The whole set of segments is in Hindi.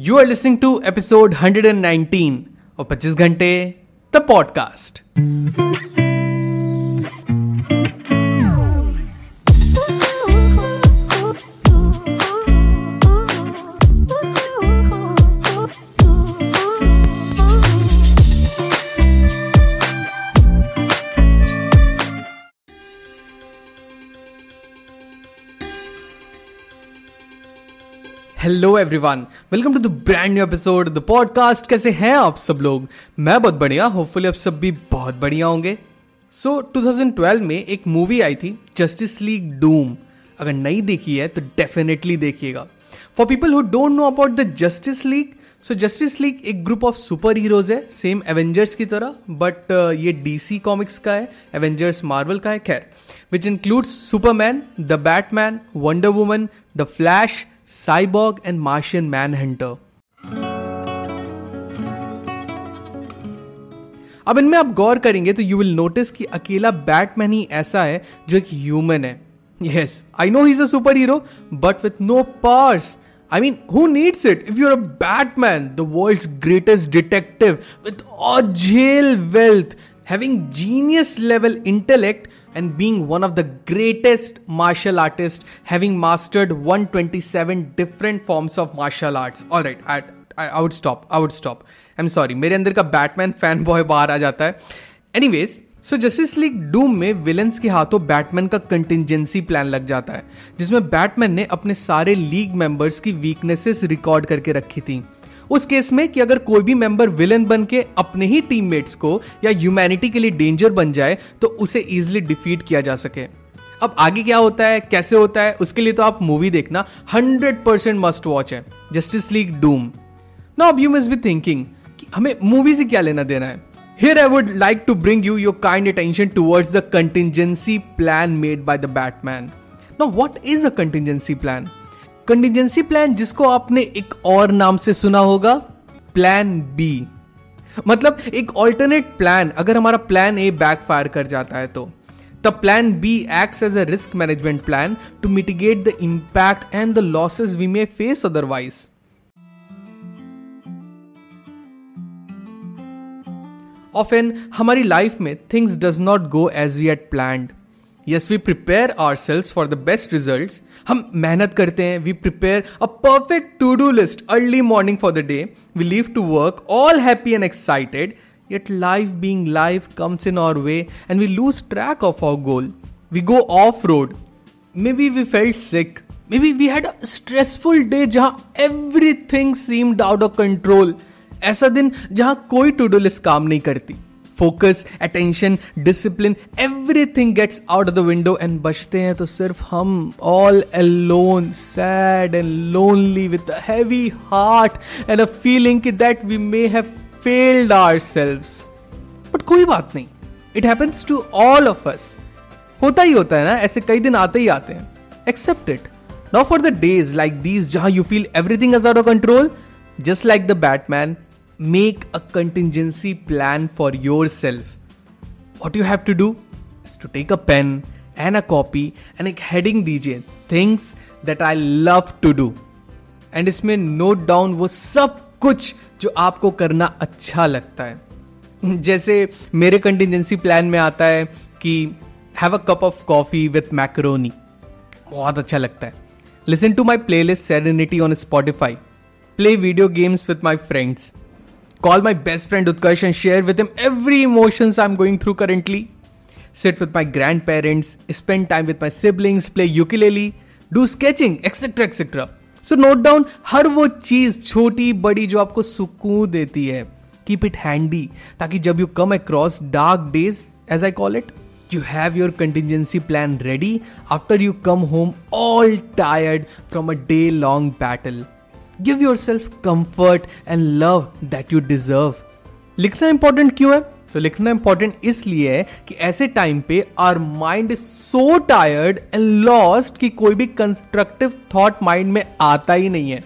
You are listening to episode 119 of 25 Ghante, the podcast. Hello everyone welcome to the brand new episode the podcast कैसे हैं आप सब लोग? मैं बहुत बढ़िया होपफुली आप सब भी बहुत बढ़िया होंगे। सो so, 2012 में एक मूवी आई थी जस्टिस लीग डूम अगर नहीं देखी है तो डेफिनेटली देखिएगा। For people who don't know about the Justice League so Justice League एक ग्रुप ऑफ़ सुपर हीरोज है सेम एवेंजर्स की तरह बट uh, ये डीसी कॉमिक्स का है एवेंजर्स मार्वल का है खैर। Which includes Superman the Batman Wonder Woman the Flash Cyborg and Martian Manhunter अब इनमें आप गौर करेंगे तो यू विल नोटिस कि अकेला बैटमैन ही ऐसा है जो एक ह्यूमन है। Yes I know he is a superhero but with no powers I mean who needs it if you are a Batman the world greatest detective with ऑजेल wealth having genius level intellect and being one of the greatest martial artists, having mastered 127 different forms of martial arts. All right, I, I, I would stop. I would stop. I'm sorry. मेरे अंदर का बैटमैन फ़ैन बॉय बाहर आ जाता है anyways so Justice League Doom में विलन्स के हाथों बैटमैन का कंटिजेंसी प्लान लग जाता है जिसमें बैटमैन ने अपने सारे लीग मेंबर्स की वीकनेसेस रिकॉर्ड करके रखी थी उस केस में कि अगर कोई भी मेंबर विलन बन के अपने ही टीममेट्स को या ह्यूमैनिटी के लिए डेंजर बन जाए तो उसे इजिली डिफीट किया जा सके अब आगे क्या होता है कैसे होता है उसके लिए तो आप मूवी देखना हंड्रेड परसेंट मस्ट वॉच है जस्टिस लीग डूम नाउ अब यू मस्ट बी थिंकिंग कि हमें मूवी से क्या लेना देना है Here I would like to bring you your kind attention towards the contingency plan made by the Batman. Now, what is a contingency plan? Contingency plan जिसको आपने एक और नाम से सुना होगा प्लान बी मतलब एक ऑल्टरनेट प्लान अगर हमारा प्लान ए बैक फायर कर जाता है तो। तब plan B act as a risk management plan to mitigate the impact and the losses we may face otherwise often हमारी लाइफ में things does not go as we had planned yes we prepare ourselves for the best result हम मेहनत करते हैं we prepare a perfect to do list early morning for the day we leave to work all happy and excited yet life being life comes in our way and we lose track of our goal we go off road maybe we fell sick maybe we had a stressful day जहाँ everything seemed out of control ऐसा दिन जहाँ कोई टू डू लिस्ट काम नहीं करती. Focus attention discipline everything gets out of the window and बचते हैं तो सिर्फ़ हम all alone sad and lonely with heavy heart and a feeling कि that we may have failed ourselves but कोई बात नहीं it happens to all of us होता ही होता है ना ऐसे कई दिन आते ही आते हैं accept it now for the days like these where you feel everything is out of control just like the Batman make a contingency plan for yourself. What you have to do is to take a pen and a copy and एक heading दीजिए, things that I love to do. And इसमें नोट डाउन वो सब कुछ जो आपको करना अच्छा लगता है। जैसे मेरे कंटिजेंसी प्लान में आता है कि have a cup of coffee with macaroni बहुत अच्छा लगता है। Listen to my playlist Serenity on Spotify play video games with my friends Call my best friend Utkarsh and share with him every emotions I'm going through currently. Sit with my grandparents, spend time with my siblings, play ukulele, do sketching, etc. etc. So note down हर वो चीज छोटी बड़ी जो आपको सुकून देती है कीप इट हैंडी ताकि जब you come across dark days as I call it you have your contingency plan ready after you come home all tired from a day long battle. Give yourself comfort and love that you deserve लिखना इंपॉर्टेंट क्यों है? तो लिखना इंपॉर्टेंट इसलिए है कि ऐसे टाइम पे our mind is so tired and lost कि कोई भी कंस्ट्रक्टिव थॉट माइंड में आता ही नहीं है।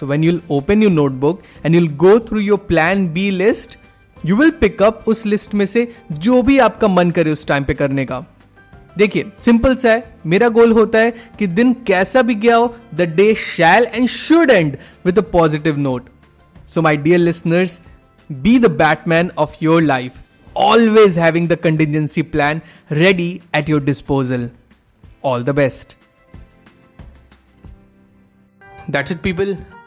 So when you'll open you notebook and you'll go through your plan B list you will pick up उस लिस्ट में से जो भी आपका मन करे उस टाइम पे करने का। देखिए सिंपल सा है। मेरा गोल होता है कि दिन कैसा भी गया हो the day shall and should end with a positive note so my dear listeners be the Batman of your life always having the contingency plan ready at your disposal all the best that's it people